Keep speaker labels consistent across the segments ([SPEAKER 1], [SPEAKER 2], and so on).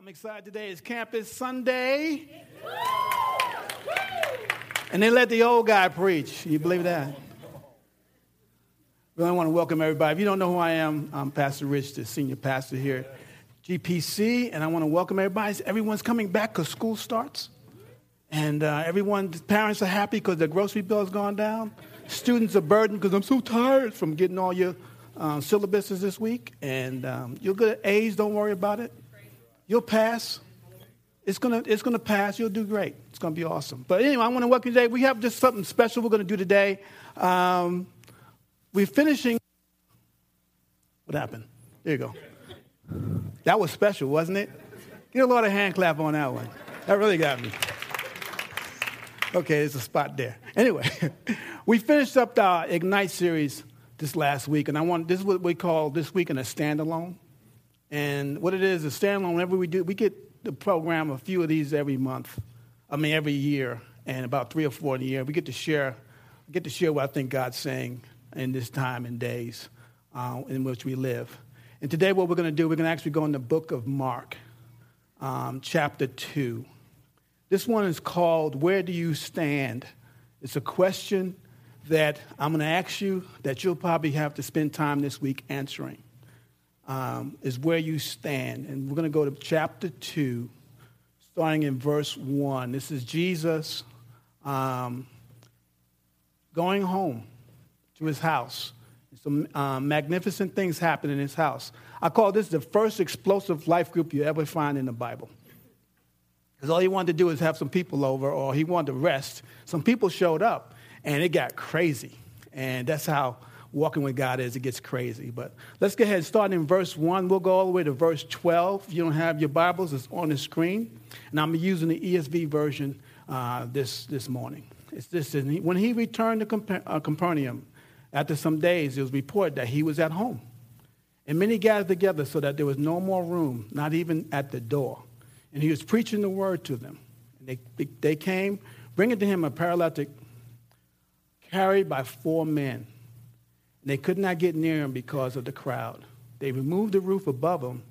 [SPEAKER 1] I'm excited today. It's Campus Sunday. And they let the old guy preach. You believe that? Really want to welcome everybody. If you don't know who I am, I'm Pastor Rich, the senior pastor here at GPC, and I want to welcome everybody. Everyone's coming back because school starts. And uh, everyone's parents are happy because their grocery bill has gone down. Students are burdened because I'm so tired from getting all your uh, syllabuses this week. And um, you'll get A's, don't worry about it. You'll pass. It's gonna, it's gonna pass. You'll do great. It's gonna be awesome. But anyway, I want to welcome you today. We have just something special we're gonna do today. Um, we're finishing. What happened? There you go. That was special, wasn't it? Get a lot of hand clap on that one. That really got me. Okay, there's a spot there. Anyway, we finished up our Ignite series this last week, and I want this is what we call this week in a standalone. And what it is, a standalone, whenever we do, we get the program a few of these every month. I mean, every year, and about three or four in a year. We get to share, get to share what I think God's saying in this time and days uh, in which we live. And today, what we're going to do, we're going to actually go in the book of Mark, um, chapter 2. This one is called Where Do You Stand? It's a question that I'm going to ask you that you'll probably have to spend time this week answering um, is where you stand. And we're going to go to chapter 2, starting in verse 1. This is Jesus um, going home to his house. Some um, magnificent things happen in his house. I call this the first explosive life group you ever find in the Bible. Because all he wanted to do is have some people over, or he wanted to rest. Some people showed up, and it got crazy. And that's how walking with God is, it gets crazy. But let's go ahead, starting in verse 1. We'll go all the way to verse 12. If you don't have your Bibles, it's on the screen. And I'm using the ESV version uh, this, this morning. It's this, when he returned to uh, Capernaum, after some days, it was reported that he was at home. And many gathered together so that there was no more room, not even at the door. And he was preaching the word to them. And they, they came, bringing to him a paralytic carried by four men. They could not get near him because of the crowd. They removed the roof above him,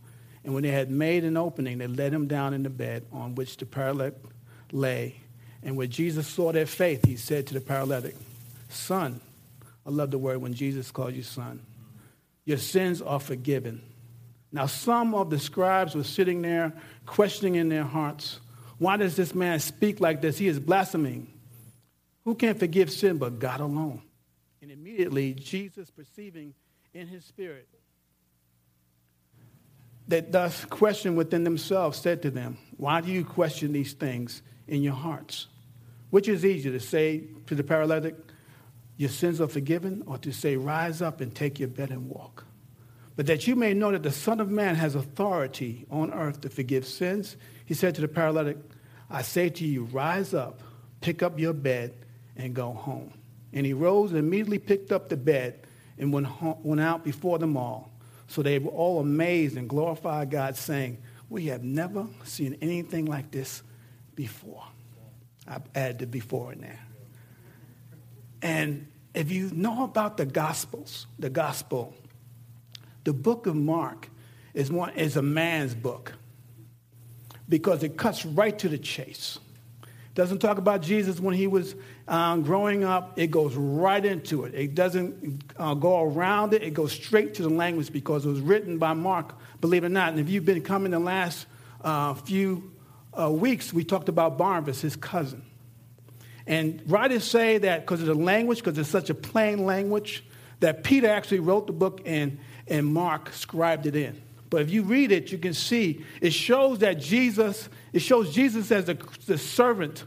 [SPEAKER 1] and when they had made an opening, they let him down in the bed on which the paralytic lay. And when Jesus saw their faith, he said to the paralytic, Son, I love the word when Jesus calls you son, your sins are forgiven. Now, some of the scribes were sitting there questioning in their hearts, Why does this man speak like this? He is blaspheming. Who can forgive sin but God alone? And immediately, Jesus, perceiving in his spirit that thus questioned within themselves, said to them, Why do you question these things in your hearts? Which is easier to say to the paralytic, Your sins are forgiven, or to say, Rise up and take your bed and walk? But that you may know that the Son of Man has authority on earth to forgive sins, he said to the paralytic, I say to you, Rise up, pick up your bed, and go home. And he rose and immediately picked up the bed and went, went out before them all. So they were all amazed and glorified God, saying, We have never seen anything like this before. I've added the before in there. And if you know about the Gospels, the Gospel, the book of Mark is, one, is a man's book because it cuts right to the chase. Doesn't talk about Jesus when he was um, growing up. It goes right into it. It doesn't uh, go around it. It goes straight to the language because it was written by Mark, believe it or not. And if you've been coming the last uh, few uh, weeks, we talked about Barnabas, his cousin. And writers say that because of the language, because it's such a plain language, that Peter actually wrote the book and, and Mark scribed it in. But if you read it, you can see it shows that Jesus, it shows Jesus as the, the servant,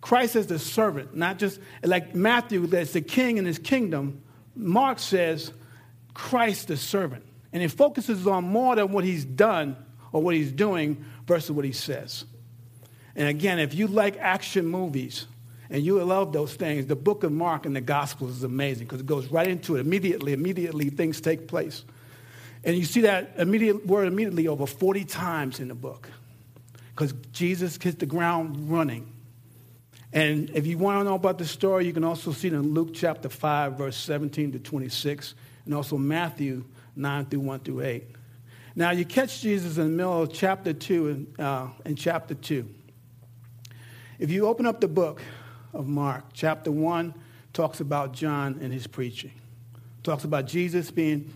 [SPEAKER 1] Christ as the servant, not just like Matthew, that's the king in his kingdom. Mark says Christ the servant. And it focuses on more than what he's done or what he's doing versus what he says. And again, if you like action movies and you love those things, the book of Mark and the Gospels is amazing because it goes right into it. Immediately, immediately things take place. And you see that immediate word immediately over 40 times in the book because Jesus hits the ground running. And if you want to know about the story, you can also see it in Luke chapter 5, verse 17 to 26, and also Matthew 9 through 1 through 8. Now, you catch Jesus in the middle of chapter 2, uh, in chapter 2. If you open up the book of Mark, chapter 1 talks about John and his preaching. Talks about Jesus being,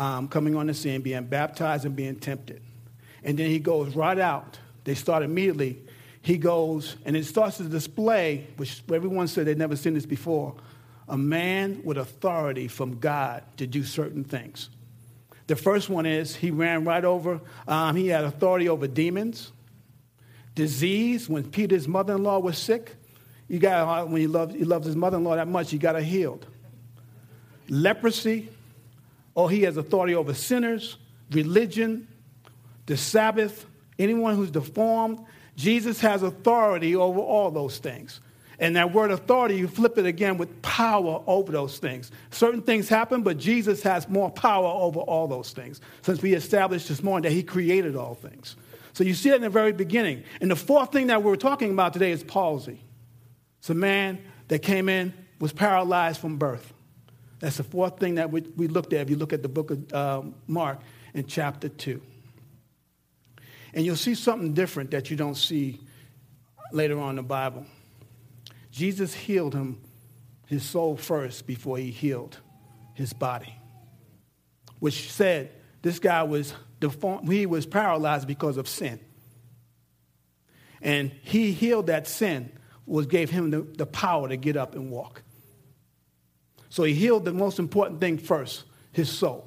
[SPEAKER 1] um, coming on the scene, being baptized and being tempted. And then he goes right out. They start immediately. He goes, and it starts to display, which everyone said they'd never seen this before, a man with authority from God to do certain things. The first one is he ran right over, um, he had authority over demons, disease. When Peter's mother in law was sick, you got, when he loved, he loved his mother in law that much, he got her healed. Leprosy, oh, he has authority over sinners, religion, the Sabbath, anyone who's deformed. Jesus has authority over all those things. And that word authority, you flip it again with power over those things. Certain things happen, but Jesus has more power over all those things. Since we established this morning that he created all things. So you see it in the very beginning. And the fourth thing that we're talking about today is palsy. It's a man that came in, was paralyzed from birth. That's the fourth thing that we, we looked at if you look at the book of uh, Mark in chapter 2. And you'll see something different that you don't see later on in the Bible. Jesus healed him, his soul first, before he healed his body, which said this guy was deformed, he was paralyzed because of sin. And he healed that sin, was gave him the, the power to get up and walk. So he healed the most important thing first, his soul.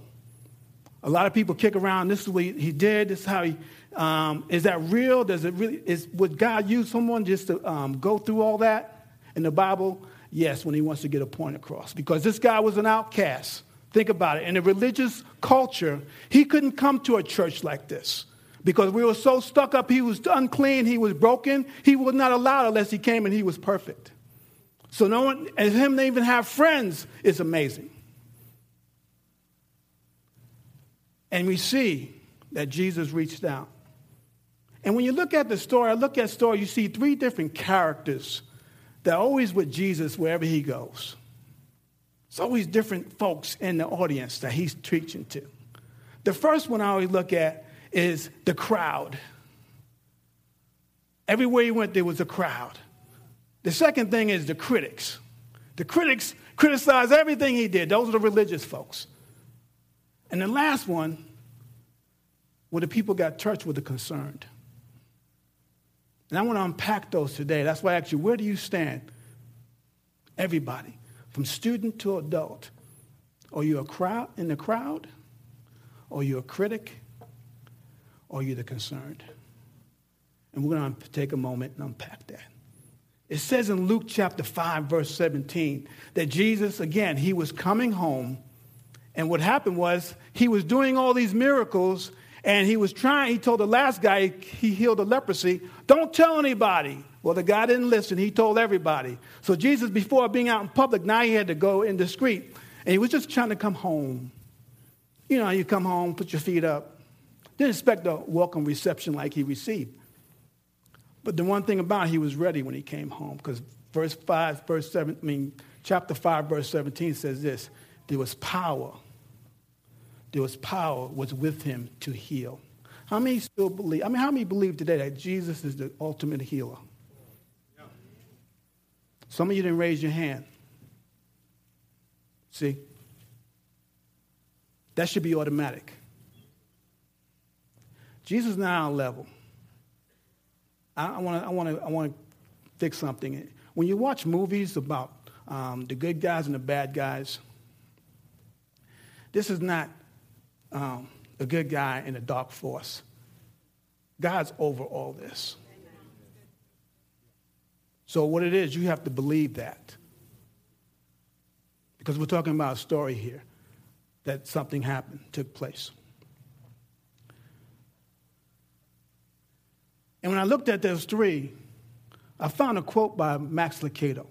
[SPEAKER 1] A lot of people kick around, this is what he did, this is how he, um, is that real? Does it really, is, would God use someone just to um, go through all that? in the Bible? Yes, when he wants to get a point across. Because this guy was an outcast. Think about it. In a religious culture, he couldn't come to a church like this because we were so stuck up. He was unclean, he was broken. He was not allowed unless he came and he was perfect. So, no one, and him to even have friends is amazing. And we see that Jesus reached out. And when you look at the story, I look at the story, you see three different characters they're always with Jesus wherever he goes. It's always different folks in the audience that he's preaching to. The first one I always look at is the crowd. Everywhere he went, there was a crowd. The second thing is the critics. The critics criticize everything he did. Those are the religious folks. And the last one, where the people got touched with the concerned. And I want to unpack those today. That's why I asked you, where do you stand? Everybody, from student to adult. Are you a crowd in the crowd? Are you a critic? Or are you the concerned? And we're going to take a moment and unpack that. It says in Luke chapter 5, verse 17, that Jesus, again, he was coming home. And what happened was he was doing all these miracles and he was trying, he told the last guy he healed the leprosy, don't tell anybody. Well, the guy didn't listen. He told everybody. So Jesus, before being out in public, now he had to go indiscreet. And he was just trying to come home. You know, you come home, put your feet up. Didn't expect a welcome reception like he received. But the one thing about it, he was ready when he came home because verse 5, verse 7, I mean, chapter 5, verse 17 says this there was power there was power was with him to heal. How many still believe? I mean, how many believe today that Jesus is the ultimate healer? Some of you didn't raise your hand. See? That should be automatic. Jesus is not on level. I want to I wanna, I wanna fix something. When you watch movies about um, the good guys and the bad guys, this is not um, a good guy in a dark force. God's over all this. So, what it is, you have to believe that. Because we're talking about a story here that something happened, took place. And when I looked at those three, I found a quote by Max Lucado.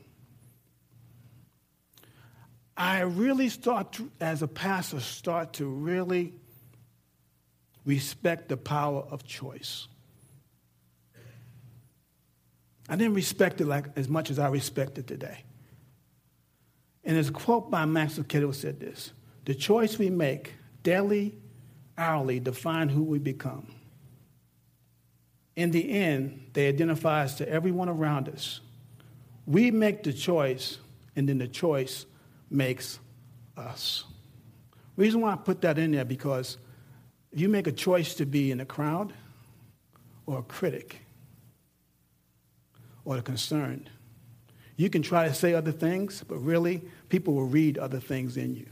[SPEAKER 1] I really start to, as a pastor, start to really respect the power of choice. I didn't respect it like as much as I respect it today. And his quote by Max Lucado said this: "The choice we make daily, hourly define who we become. In the end, they identify us to everyone around us. We make the choice, and then the choice makes us. Reason why I put that in there because if you make a choice to be in a crowd or a critic or a concerned, you can try to say other things, but really, people will read other things in you.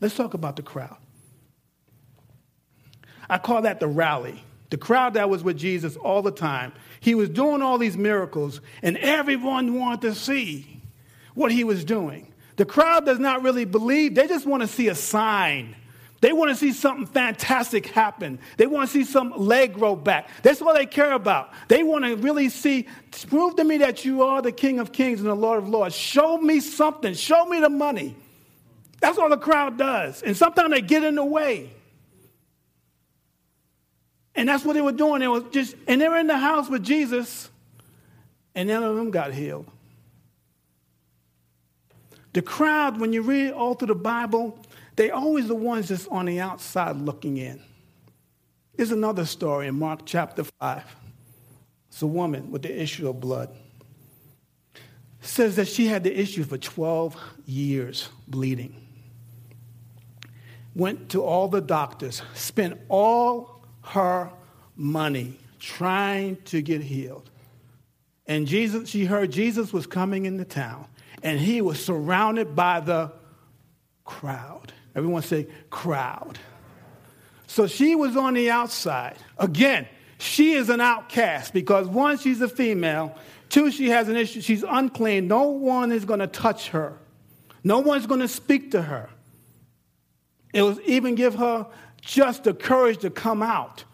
[SPEAKER 1] Let's talk about the crowd. I call that the rally. The crowd that was with Jesus all the time. He was doing all these miracles, and everyone wanted to see what he was doing. The crowd does not really believe, they just want to see a sign. They want to see something fantastic happen. They want to see some leg grow back. That's all they care about. They want to really see, prove to me that you are the King of Kings and the Lord of Lords. Show me something. Show me the money. That's all the crowd does. And sometimes they get in the way. And that's what they were doing. It was just, and they were in the house with Jesus, and none of them got healed. The crowd, when you read all through the Bible, they're always the ones that's on the outside looking in. There's another story in Mark chapter 5. It's a woman with the issue of blood. It says that she had the issue for 12 years bleeding. Went to all the doctors, spent all her money trying to get healed. And Jesus, she heard Jesus was coming into town, and he was surrounded by the crowd. Everyone say, crowd. So she was on the outside. Again, she is an outcast because one, she's a female. Two, she has an issue. She's unclean. No one is going to touch her, no one's going to speak to her. It was even give her just the courage to come out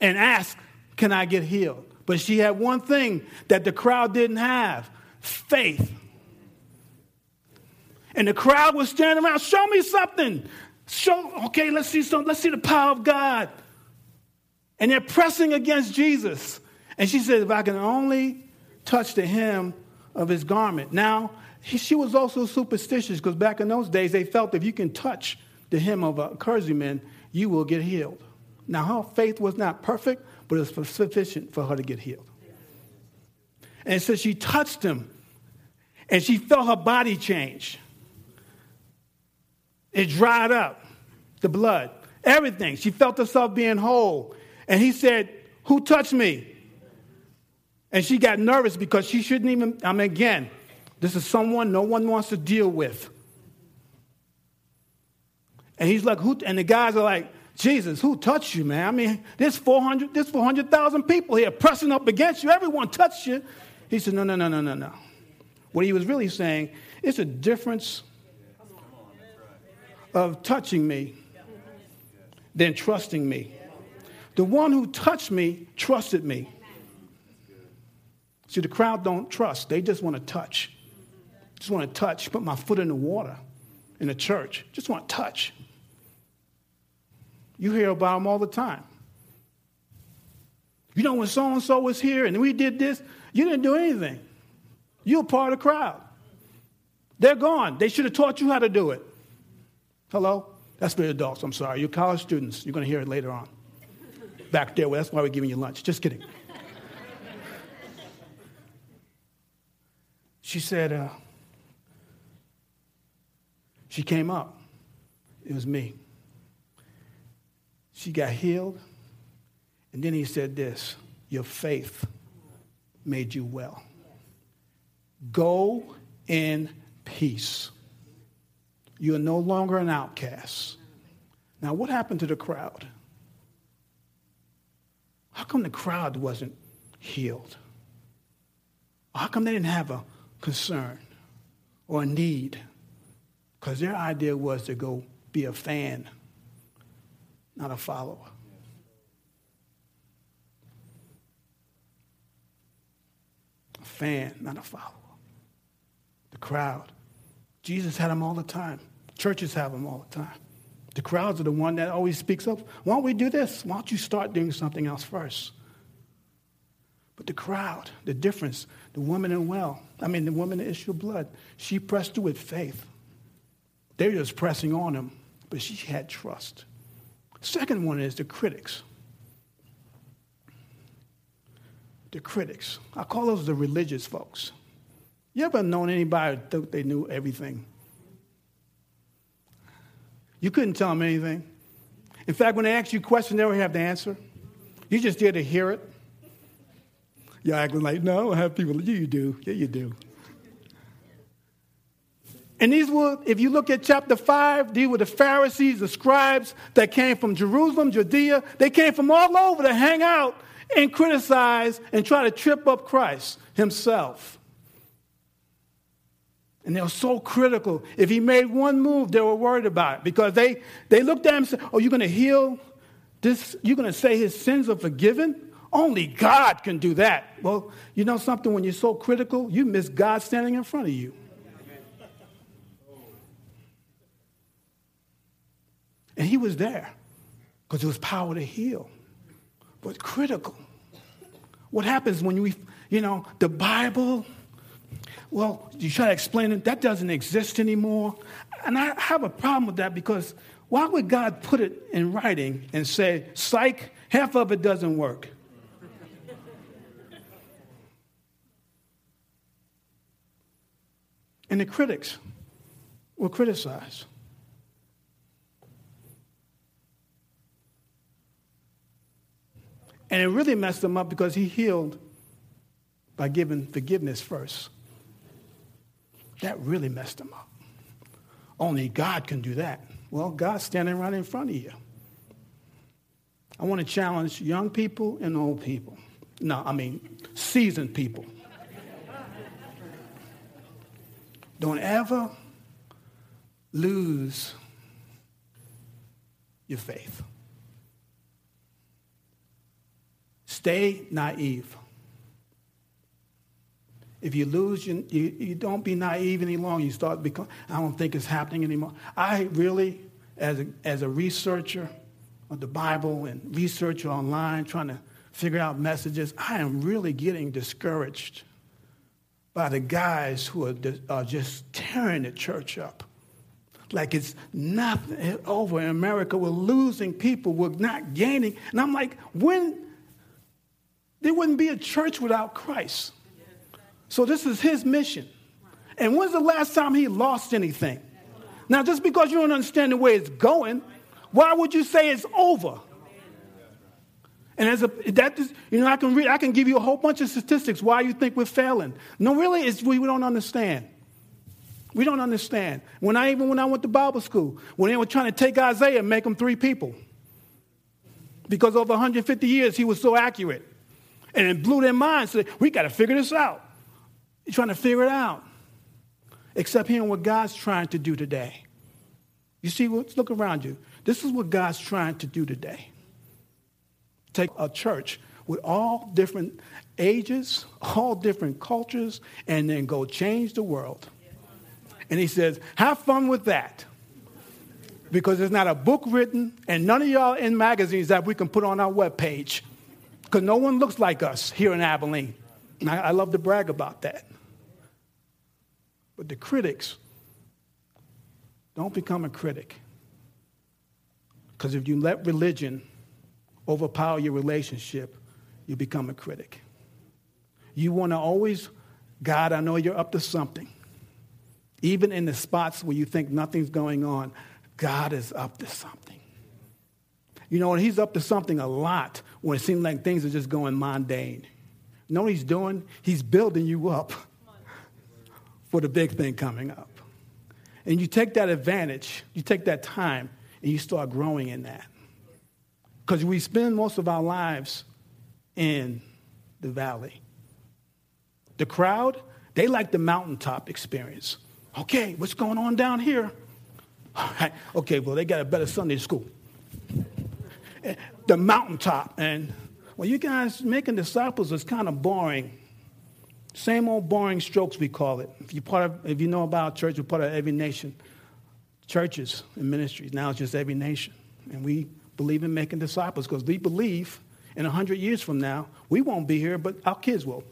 [SPEAKER 1] and ask, Can I get healed? But she had one thing that the crowd didn't have faith. And the crowd was standing around, show me something. Show, okay, let's see some, let's see the power of God. And they're pressing against Jesus. And she said, if I can only touch the hem of his garment. Now, he, she was also superstitious because back in those days, they felt if you can touch the hem of a clergyman, you will get healed. Now, her faith was not perfect, but it was sufficient for her to get healed. And so she touched him, and she felt her body change. It dried up, the blood, everything. She felt herself being whole. And he said, Who touched me? And she got nervous because she shouldn't even, I mean, again, this is someone no one wants to deal with. And he's like, Who? And the guys are like, Jesus, who touched you, man? I mean, there's 400, there's 400,000 people here pressing up against you. Everyone touched you. He said, No, no, no, no, no, no. What he was really saying, it's a difference of touching me than trusting me. The one who touched me trusted me. See, the crowd don't trust. They just want to touch. Just want to touch, put my foot in the water in the church. Just want touch. You hear about them all the time. You know, when so and so was here and we did this, you didn't do anything. You're part of the crowd. They're gone. They should have taught you how to do it. Hello? That's for adults. I'm sorry. You're college students. You're going to hear it later on. Back there. Well, that's why we're giving you lunch. Just kidding. she said, uh, she came up. It was me. She got healed. And then he said this Your faith made you well. Go in peace. You are no longer an outcast. Now, what happened to the crowd? How come the crowd wasn't healed? How come they didn't have a concern or a need? Because their idea was to go be a fan, not a follower. A fan, not a follower. The crowd. Jesus had them all the time. Churches have them all the time. The crowds are the one that always speaks up. Why don't we do this? Why don't you start doing something else first? But the crowd, the difference, the woman in well, I mean, the woman in issue of blood, she pressed through with faith. They were just pressing on him, but she had trust. Second one is the critics. The critics. I call those the religious folks. You ever known anybody that thought they knew everything? You couldn't tell them anything. In fact, when they ask you questions, they don't have the answer. You just there to hear it. You're acting like, no, I have people. Yeah, you do. Yeah, you do. And these were, if you look at chapter 5, these were the Pharisees, the scribes that came from Jerusalem, Judea. They came from all over to hang out and criticize and try to trip up Christ himself. And they were so critical. If he made one move, they were worried about it because they, they looked at him and said, Oh, you're going to heal this? You're going to say his sins are forgiven? Only God can do that. Well, you know something? When you're so critical, you miss God standing in front of you. And he was there because it was power to heal. But critical. What happens when we, you know, the Bible, well, you try to explain it, that doesn't exist anymore. And I have a problem with that because why would God put it in writing and say, psych, half of it doesn't work? and the critics will criticize. And it really messed him up because he healed by giving forgiveness first. That really messed him up. Only God can do that. Well, God's standing right in front of you. I want to challenge young people and old people. No, I mean seasoned people. Don't ever lose your faith. Stay naive. If you lose, you, you, you, don't be naive any longer. You start become, I don't think it's happening anymore. I really, as a, as a researcher of the Bible and researcher online, trying to figure out messages, I am really getting discouraged by the guys who are, are just tearing the church up. Like it's nothing over in America. We're losing people. We're not gaining. And I'm like, when there wouldn't be a church without Christ. So this is his mission. And when's the last time he lost anything? Now, just because you don't understand the way it's going, why would you say it's over? And as a that is, you know, I can read, I can give you a whole bunch of statistics why you think we're failing. No, really, it's we, we don't understand. We don't understand. When I even when I went to Bible school, when they were trying to take Isaiah and make him three people, because over 150 years he was so accurate. And it blew their minds. So we got to figure this out. You're trying to figure it out. Except hearing what God's trying to do today. You see, look around you. This is what God's trying to do today. Take a church with all different ages, all different cultures, and then go change the world. And he says, have fun with that. Because there's not a book written, and none of y'all in magazines that we can put on our webpage because no one looks like us here in Abilene. And I, I love to brag about that. But the critics, don't become a critic. Because if you let religion overpower your relationship, you become a critic. You want to always, God, I know you're up to something. Even in the spots where you think nothing's going on, God is up to something. You know, and He's up to something a lot when it seems like things are just going mundane. You know what he's doing? He's building you up for the big thing coming up. And you take that advantage, you take that time, and you start growing in that. Because we spend most of our lives in the valley. The crowd, they like the mountaintop experience. Okay, what's going on down here? All right, Okay, well, they got a better Sunday school the mountaintop. And well, you guys making disciples is kind of boring. Same old boring strokes, we call it. If you part of, if you know about church, we're part of every nation. Churches and ministries. Now it's just every nation. And we believe in making disciples because we believe in 100 years from now, we won't be here, but our kids will.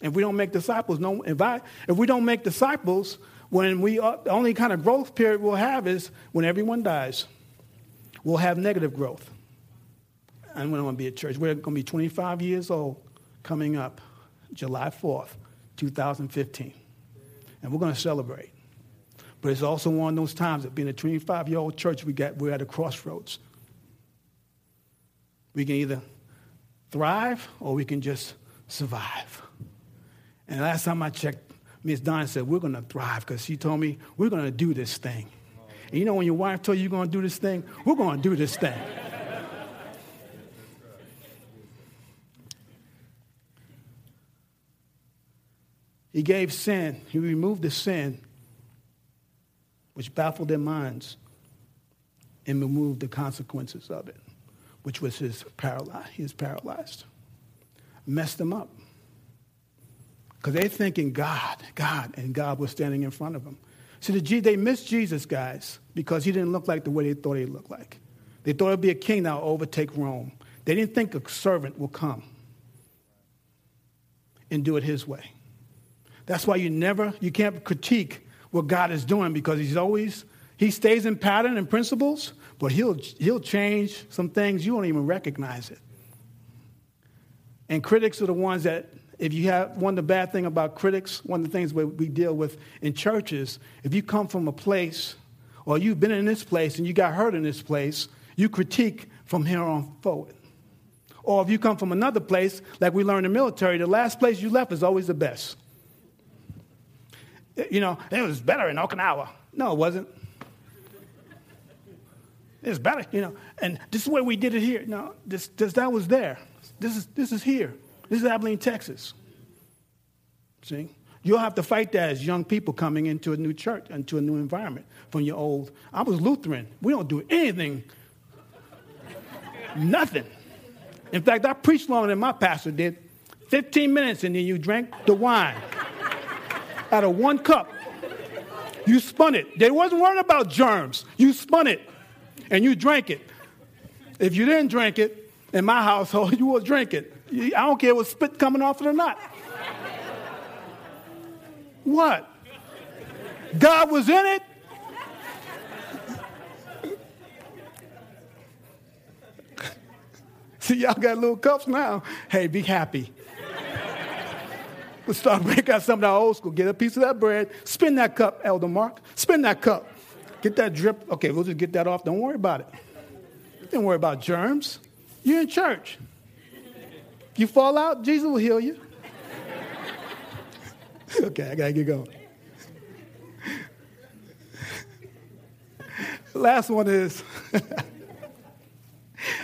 [SPEAKER 1] If we don't make disciples, no, if, I, if we don't make disciples, when we, uh, the only kind of growth period we'll have is when everyone dies. We'll have negative growth. And we're going to be at church. We're going to be 25 years old coming up July 4th, 2015. And we're going to celebrate. But it's also one of those times that being a 25 year old church, we got, we're at a crossroads. We can either thrive or we can just survive. And last time I checked, Miss Don said, We're going to thrive because she told me, We're going to do this thing. And you know, when your wife told you you're going to do this thing, we're going to do this thing. he gave sin, he removed the sin which baffled their minds and removed the consequences of it, which was his paralyzed. He was paralyzed. Messed them up. Because they're thinking God, God, and God was standing in front of them. See, the, they missed Jesus, guys, because he didn't look like the way they thought he looked like. They thought it'd be a king that would overtake Rome. They didn't think a servant would come and do it his way. That's why you never, you can't critique what God is doing because he's always, he stays in pattern and principles, but he'll, he'll change some things you won't even recognize it. And critics are the ones that if you have one of the bad thing about critics, one of the things we deal with in churches, if you come from a place or you've been in this place and you got hurt in this place, you critique from here on forward. Or if you come from another place, like we learned in the military, the last place you left is always the best. Eh, you know, it was better in Okinawa. No, it wasn't. It was better, you know. And this is where we did it here. No, this, this that was there. This is this is here. This is Abilene, Texas. See? You'll have to fight that as young people coming into a new church, into a new environment from your old. I was Lutheran. We don't do anything, nothing. In fact, I preached longer than my pastor did. 15 minutes, and then you drank the wine out of one cup. You spun it. They wasn't worried about germs. You spun it, and you drank it. If you didn't drink it, in my household, you will drink it. I don't care what spit coming off it or not. What? God was in it? See, y'all got little cups now. Hey, be happy. Let's start breaking out some of that old school. Get a piece of that bread. Spin that cup, Elder Mark. Spin that cup. Get that drip. Okay, we'll just get that off. Don't worry about it. Don't worry about germs. You're in church. You fall out, Jesus will heal you. okay, I gotta get going. Last one is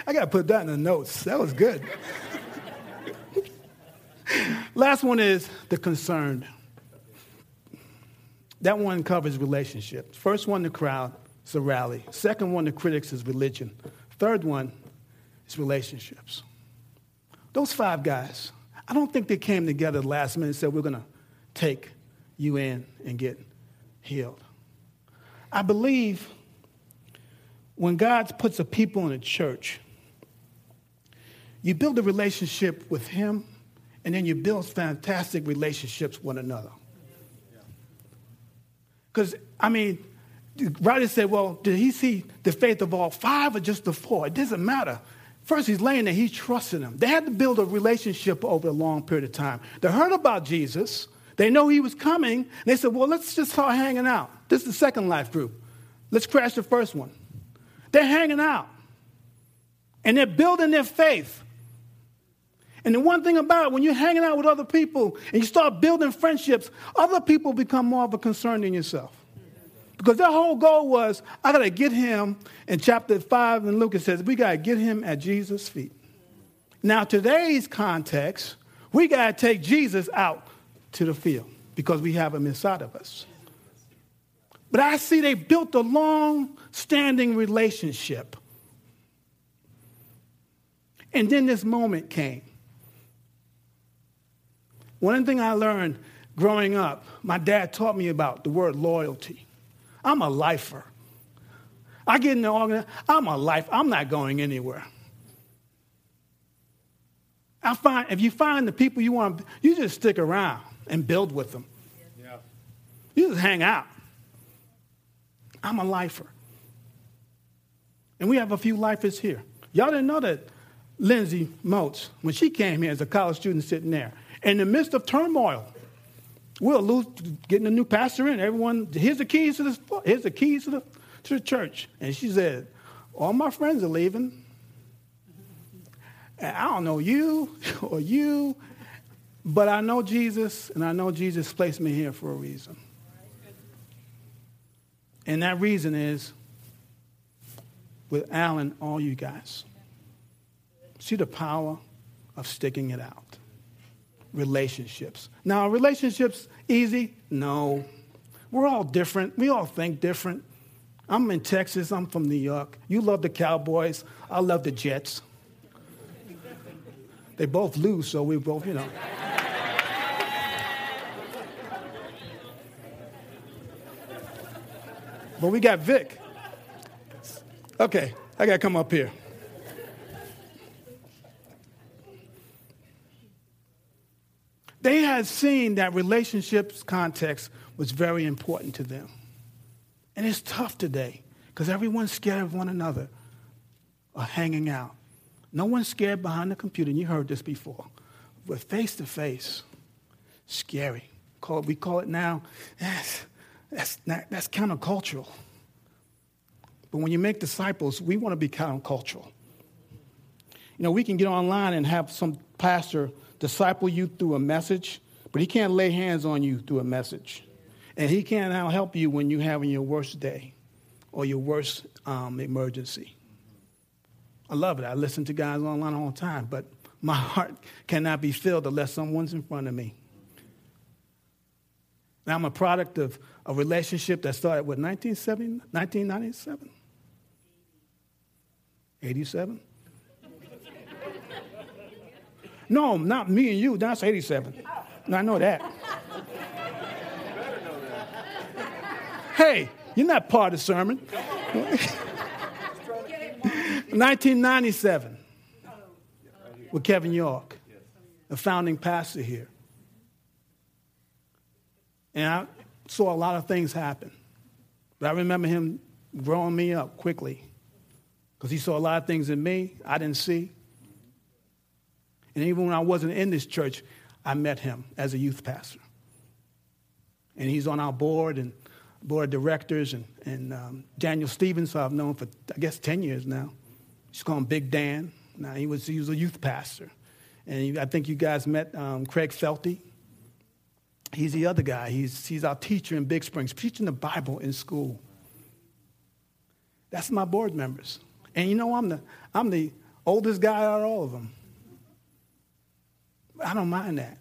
[SPEAKER 1] I gotta put that in the notes. That was good. Last one is the concerned. That one covers relationships. First one, the crowd, is a rally. Second one, the critics, is religion. Third one is relationships. Those five guys, I don't think they came together last minute and said, We're going to take you in and get healed. I believe when God puts a people in a church, you build a relationship with Him, and then you build fantastic relationships with one another. Because, I mean, the writer said, well, did he see the faith of all five or just the four? It doesn't matter. First, he's laying there, he's trusting him. They had to build a relationship over a long period of time. They heard about Jesus, they know he was coming. They said, Well, let's just start hanging out. This is the second life group. Let's crash the first one. They're hanging out and they're building their faith. And the one thing about it, when you're hanging out with other people and you start building friendships, other people become more of a concern than yourself. Because their whole goal was, I got to get him, in chapter 5 in Luke, it says, we got to get him at Jesus' feet. Now, today's context, we got to take Jesus out to the field because we have him inside of us. But I see they built a long standing relationship. And then this moment came. One thing I learned growing up, my dad taught me about the word loyalty. I'm a lifer. I get in the organization, I'm a life, I'm not going anywhere. I find if you find the people you want, you just stick around and build with them. Yeah. You just hang out. I'm a lifer. And we have a few lifers here. Y'all didn't know that Lindsay Moats, when she came here as a college student sitting there, in the midst of turmoil, we'll lose getting a new pastor in. Everyone, here's the keys to this, here's the keys to the, to the church. And she said, All my friends are leaving. And I don't know you or you, but I know Jesus, and I know Jesus placed me here for a reason. And that reason is with Alan, all you guys. See the power of sticking it out. Relationships. Now, relationships easy? No. We're all different. We all think different. I'm in Texas. I'm from New York. You love the Cowboys. I love the Jets. They both lose, so we both, you know. but we got Vic. Okay, I got to come up here. They had seen that relationships context was very important to them. And it's tough today because everyone's scared of one another or hanging out. No one's scared behind the computer, and you heard this before. But face to face, scary. Call it, We call it now, that's, that's, not, that's countercultural. But when you make disciples, we want to be countercultural. You know, we can get online and have some pastor disciple you through a message, but he can't lay hands on you through a message. And he can't help you when you're having your worst day or your worst um, emergency. I love it. I listen to guys online all the time, but my heart cannot be filled unless someone's in front of me. Now, I'm a product of a relationship that started with 1970, 1997. 87? No, not me and you. That's 87. I know that. Hey, you're not part of the sermon. 1997 with Kevin York, the founding pastor here. And I saw a lot of things happen. But I remember him growing me up quickly because he saw a lot of things in me I didn't see. And even when I wasn't in this church, I met him as a youth pastor. And he's on our board and board of directors. And, and um, Daniel Stevens, who I've known for, I guess, 10 years now. He's called Big Dan. Now, he was, he was a youth pastor. And I think you guys met um, Craig Felty. He's the other guy. He's, he's our teacher in Big Springs, teaching the Bible in school. That's my board members. And you know, I'm the, I'm the oldest guy out of all of them. I don't mind that.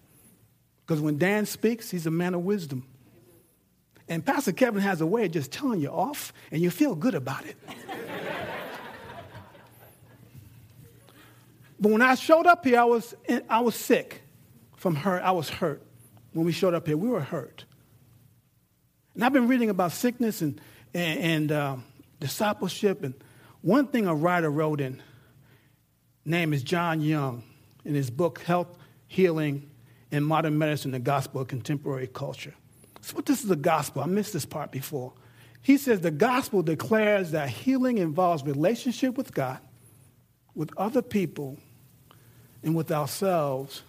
[SPEAKER 1] Because when Dan speaks, he's a man of wisdom. And Pastor Kevin has a way of just telling you off, and you feel good about it. but when I showed up here, I was, I was sick from hurt. I was hurt when we showed up here. We were hurt. And I've been reading about sickness and, and, and uh, discipleship and one thing a writer wrote in, name is John Young, in his book Health, Healing, and Modern Medicine, the Gospel of Contemporary Culture. So what this is the gospel. I missed this part before. He says the gospel declares that healing involves relationship with God, with other people, and with ourselves,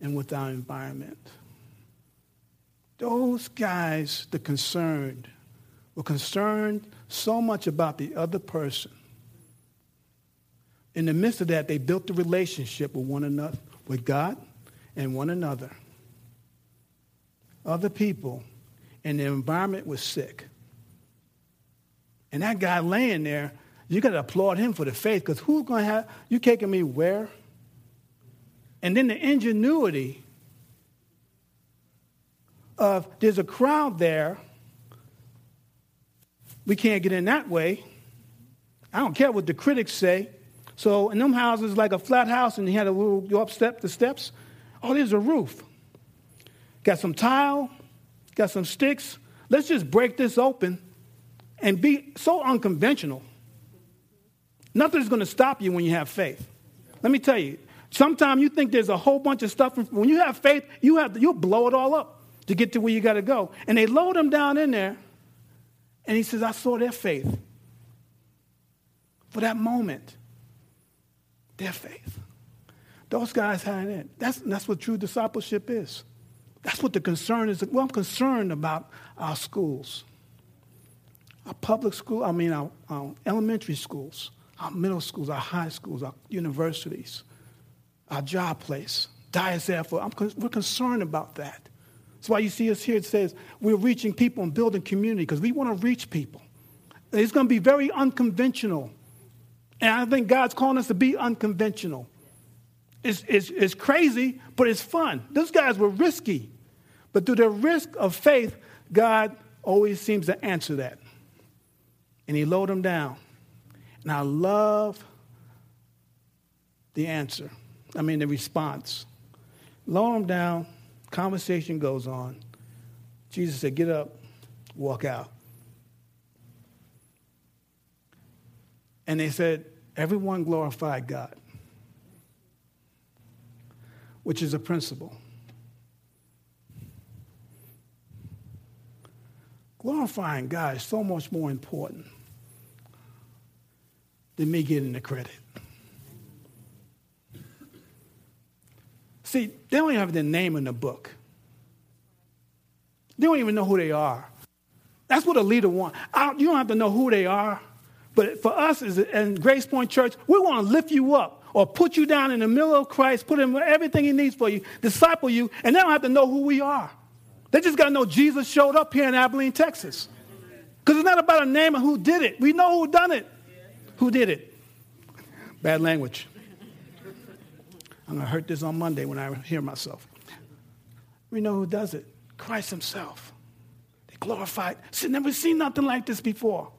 [SPEAKER 1] and with our environment. Those guys, the concerned, were concerned so much about the other person. In the midst of that, they built a relationship with one another, with God and one another. Other people, and the environment was sick. And that guy laying there, you got to applaud him for the faith, because who's going to have, you taking me where? And then the ingenuity of there's a crowd there we can't get in that way. I don't care what the critics say. So in them houses, like a flat house, and you had a little go up step the steps. Oh, there's a roof. Got some tile, got some sticks. Let's just break this open and be so unconventional. Nothing's going to stop you when you have faith. Let me tell you, sometimes you think there's a whole bunch of stuff. When you have faith, you have to, you'll blow it all up to get to where you got to go. And they load them down in there and he says, I saw their faith. for that moment. Their faith. Those guys had it. That's, that's what true discipleship is. That's what the concern is. Well, I'm concerned about our schools, our public school, I mean, our, our elementary schools, our middle schools, our high schools, our universities, our job place, Dias I'm, we're concerned about that. That's why you see us here. It says we're reaching people and building community because we want to reach people. It's going to be very unconventional. And I think God's calling us to be unconventional. It's, it's, it's crazy, but it's fun. Those guys were risky. But through the risk of faith, God always seems to answer that. And He lowered them down. And I love the answer, I mean, the response. Lower them down Conversation goes on. Jesus said, Get up, walk out. And they said, Everyone glorified God, which is a principle. Glorifying God is so much more important than me getting the credit. See, they don't even have their name in the book. They don't even know who they are. That's what a leader wants. you don't have to know who they are. But for us as in Grace Point Church, we want to lift you up or put you down in the middle of Christ, put him everything he needs for you, disciple you, and they don't have to know who we are. They just got to know Jesus showed up here in Abilene, Texas. Because it's not about a name and who did it. We know who done it. Who did it? Bad language. I'm going to hurt this on Monday when I hear myself. We know who does it Christ Himself. They glorified. See, never seen nothing like this before.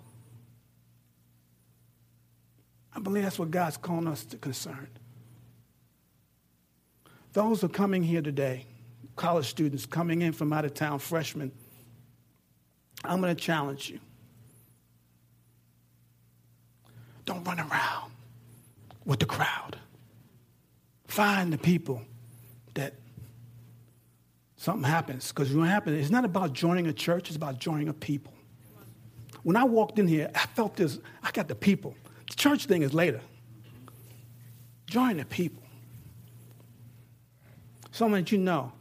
[SPEAKER 1] I believe that's what God's calling us to concern. Those who are coming here today, college students coming in from out of town, freshmen, I'm going to challenge you. Don't run around with the crowd. Find the people that something happens. Because what happens, it's not about joining a church, it's about joining a people. When I walked in here, I felt this, I got the people. The church thing is later. Join the people. Someone that you know,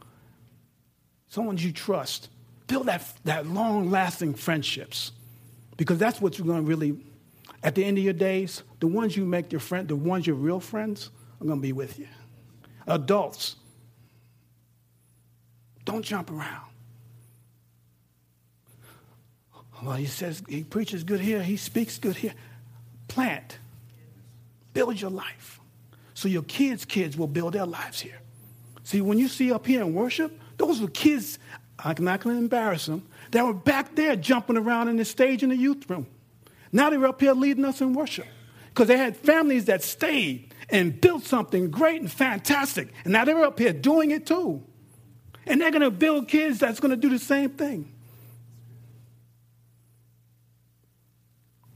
[SPEAKER 1] someone you trust. Build that, that long lasting friendships. Because that's what you're going to really, at the end of your days, the ones you make your friend, the ones your real friends, are going to be with you. Adults, don't jump around. Well, he says he preaches good here, he speaks good here. Plant, build your life so your kids' kids will build their lives here. See, when you see up here in worship, those were kids, I'm not going to embarrass them, that were back there jumping around in the stage in the youth room. Now they're up here leading us in worship because they had families that stayed and built something great and fantastic. And now they're up here doing it too. And they're going to build kids that's going to do the same thing.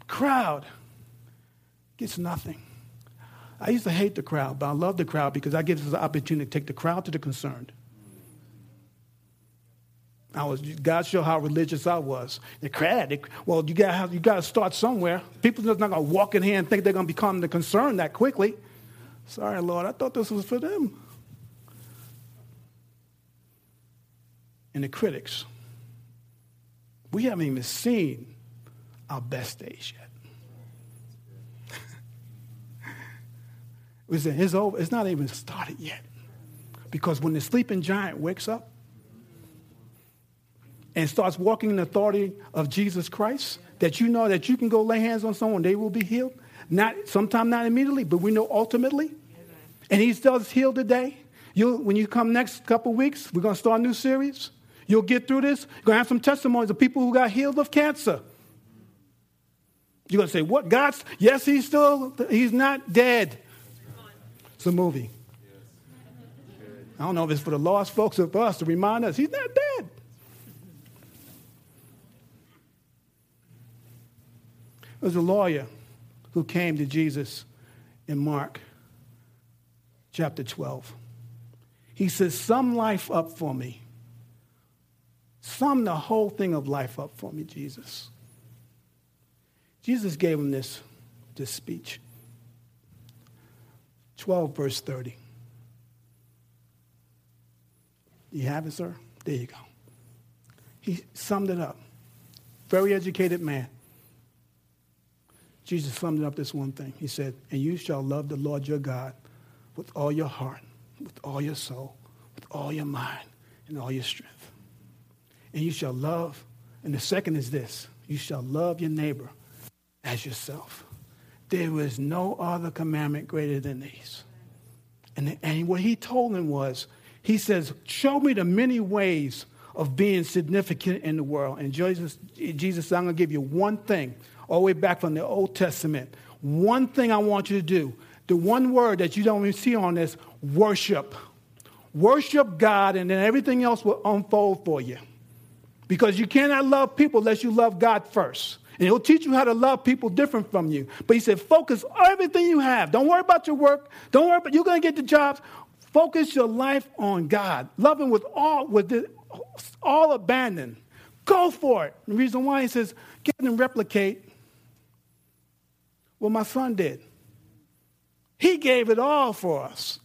[SPEAKER 1] Crowd gets nothing. I used to hate the crowd, but I love the crowd because that gives us the opportunity to take the crowd to the concerned. I was God showed how religious I was. The crowd, they, well, you got you got to start somewhere. People are not to walk in here and think they're to become the concerned that quickly. Sorry, Lord, I thought this was for them. And the critics, we haven't even seen our best days yet. It's, over. it's not even started yet. Because when the sleeping giant wakes up and starts walking in the authority of Jesus Christ, that you know that you can go lay hands on someone, they will be healed. Not sometime not immediately, but we know ultimately. And he does heal today. you when you come next couple weeks, we're going to start a new series. You'll get through this. You're going to have some testimonies of people who got healed of cancer. You're going to say, what? God's, yes, he's still, he's not dead. It's a movie. I don't know if it's for the lost folks or for us to remind us, he's not dead. There was a lawyer who came to Jesus in Mark chapter 12. He says, Sum life up for me. Sum the whole thing of life up for me, Jesus. Jesus gave him this this speech. 12, verse 30. You have it, sir? There you go. He summed it up. Very educated man. Jesus summed it up this one thing. He said, And you shall love the Lord your God with all your heart, with all your soul, with all your mind, and all your strength. And you shall love, and the second is this you shall love your neighbor as yourself. There is no other commandment greater than these. And, and what he told him was, he says, Show me the many ways of being significant in the world. And Jesus, Jesus said, I'm going to give you one thing, all the way back from the Old Testament. One thing I want you to do. The one word that you don't even see on this worship. Worship God, and then everything else will unfold for you. Because you cannot love people unless you love God first. And he'll teach you how to love people different from you. But he said, focus everything you have. Don't worry about your work. Don't worry about you're going to get the jobs. Focus your life on God. Love him with all with all abandon. Go for it. The reason why he says, get and replicate what my son did. He gave it all for us.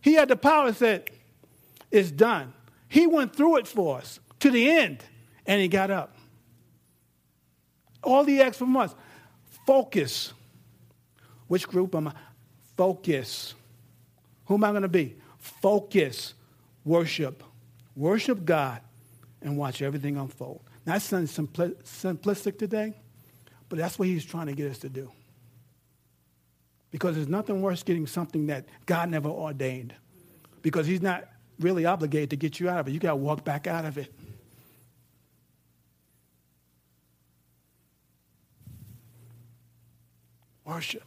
[SPEAKER 1] He had the power said, It's done. He went through it for us to the end, and he got up. All he asked from us focus. Which group am I? Focus. Who am I going to be? Focus. Worship. Worship God and watch everything unfold. Now, that sounds simplistic today, but that's what he's trying to get us to do. Because there's nothing worse getting something that God never ordained. Because he's not really obligated to get you out of it. You got to walk back out of it. Worship.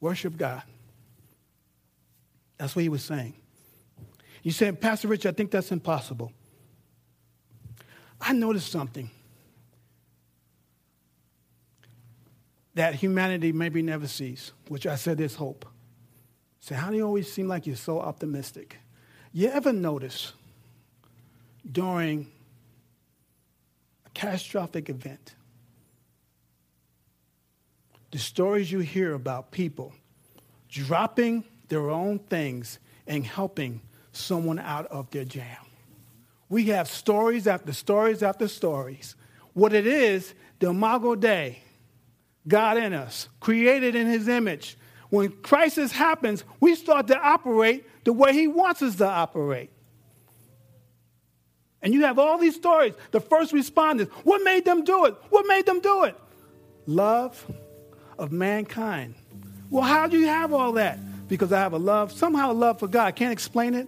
[SPEAKER 1] Worship God. That's what he was saying. You said, Pastor Rich, I think that's impossible. I noticed something that humanity maybe never sees, which I said is hope. Say, how do you always seem like you're so optimistic? You ever notice during catastrophic event. The stories you hear about people dropping their own things and helping someone out of their jam. We have stories after stories after stories. What it is, the Imago Dei, God in us, created in his image. When crisis happens, we start to operate the way he wants us to operate. And you have all these stories. The first responders, what made them do it? What made them do it? Love of mankind. Well, how do you have all that? Because I have a love, somehow a love for God. I can't explain it,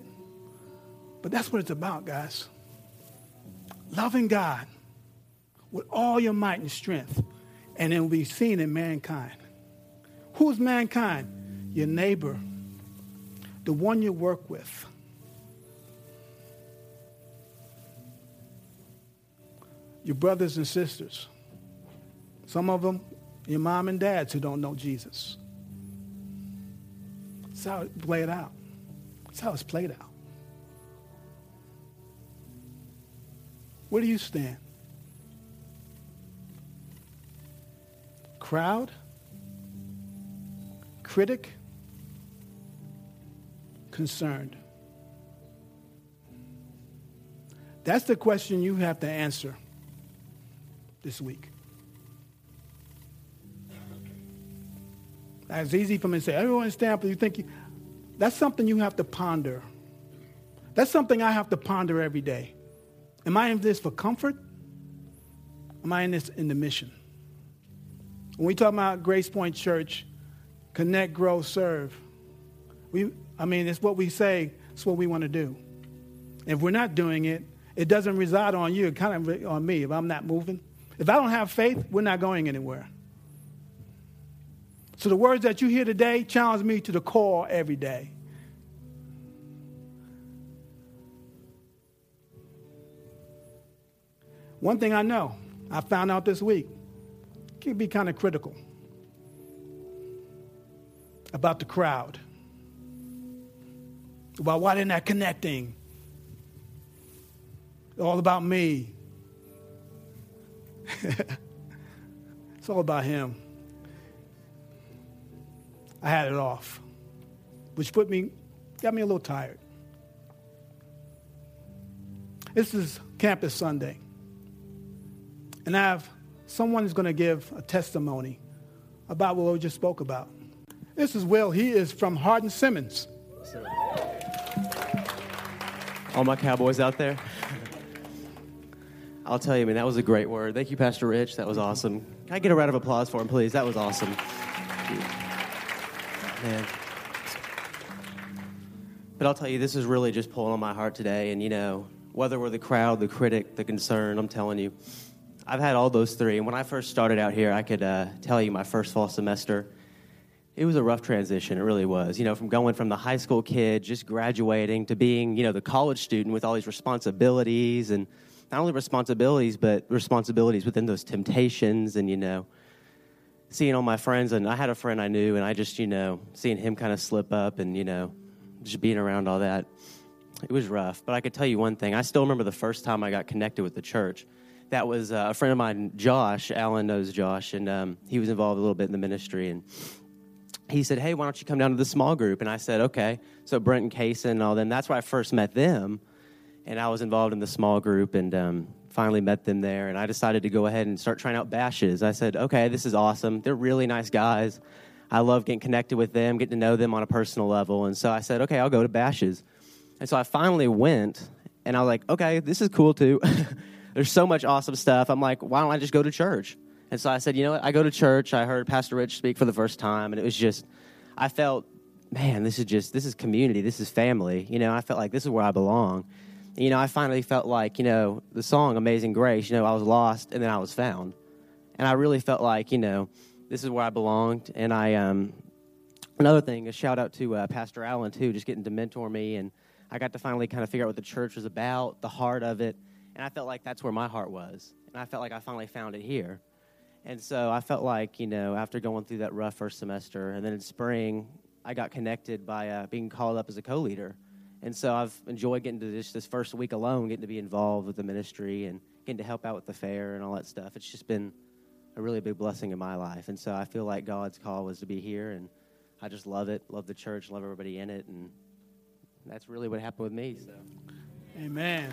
[SPEAKER 1] but that's what it's about, guys. Loving God with all your might and strength, and it will be seen in mankind. Who's mankind? Your neighbor, the one you work with your brothers and sisters. Some of them, your mom and dads who don't know Jesus. That's how it played out. That's how it's played out. Where do you stand? Crowd? Critic? Concerned? That's the question you have to answer this week. It's easy for me to say, everyone stand up. You think you, that's something you have to ponder. That's something I have to ponder every day. Am I in this for comfort? Am I in this in the mission? When we talk about Grace Point Church, connect, grow, serve, we, I mean, it's what we say, it's what we want to do. If we're not doing it, it doesn't reside on you, it kind of on me if I'm not moving. If I don't have faith, we're not going anywhere. So the words that you hear today challenge me to the core every day. One thing I know, I found out this week, can be kind of critical about the crowd, about why they're not connecting. all about me. it's all about him. I had it off, which put me, got me a little tired. This is Campus Sunday. And I have someone who's going to give a testimony about what we just spoke about. This is Will. He is from Hardin Simmons.
[SPEAKER 2] All my cowboys out there. I'll tell you, man, that was a great word. Thank you, Pastor Rich. That was awesome. Can I get a round of applause for him, please? That was awesome. Man. But I'll tell you, this is really just pulling on my heart today. And, you know, whether we're the crowd, the critic, the concern, I'm telling you, I've had all those three. And when I first started out here, I could uh, tell you my first fall semester, it was a rough transition. It really was. You know, from going from the high school kid, just graduating, to being, you know, the college student with all these responsibilities and not only responsibilities, but responsibilities within those temptations and, you know, seeing all my friends. And I had a friend I knew, and I just, you know, seeing him kind of slip up and, you know, just being around all that. It was rough. But I could tell you one thing. I still remember the first time I got connected with the church. That was uh, a friend of mine, Josh. Alan knows Josh, and um, he was involved a little bit in the ministry. And he said, Hey, why don't you come down to the small group? And I said, Okay. So Brent and Kaysen and all them, that's where I first met them and I was involved in the small group and um, finally met them there. And I decided to go ahead and start trying out bashes. I said, okay, this is awesome. They're really nice guys. I love getting connected with them, getting to know them on a personal level. And so I said, okay, I'll go to bashes. And so I finally went, and I was like, okay, this is cool too. There's so much awesome stuff. I'm like, why don't I just go to church? And so I said, you know what? I go to church. I heard Pastor Rich speak for the first time, and it was just, I felt, man, this is just, this is community. This is family. You know, I felt like this is where I belong you know, I finally felt like, you know, the song Amazing Grace, you know, I was lost and then I was found. And I really felt like, you know, this is where I belonged. And I, um, another thing, a shout out to uh, Pastor Allen, too, just getting to mentor me. And I got to finally kind of figure out what the church was about, the heart of it. And I felt like that's where my heart was. And I felt like I finally found it here. And so I felt like, you know, after going through that rough first semester, and then in spring, I got connected by uh, being called up as a co leader and so I've enjoyed getting to this this first week alone, getting to be involved with the ministry and getting to help out with the fair and all that stuff. It's just been a really big blessing in my life. And so I feel like God's call was to be here, and I just love it, love the church, love everybody in it, and that's really what happened with me. So,
[SPEAKER 1] Amen.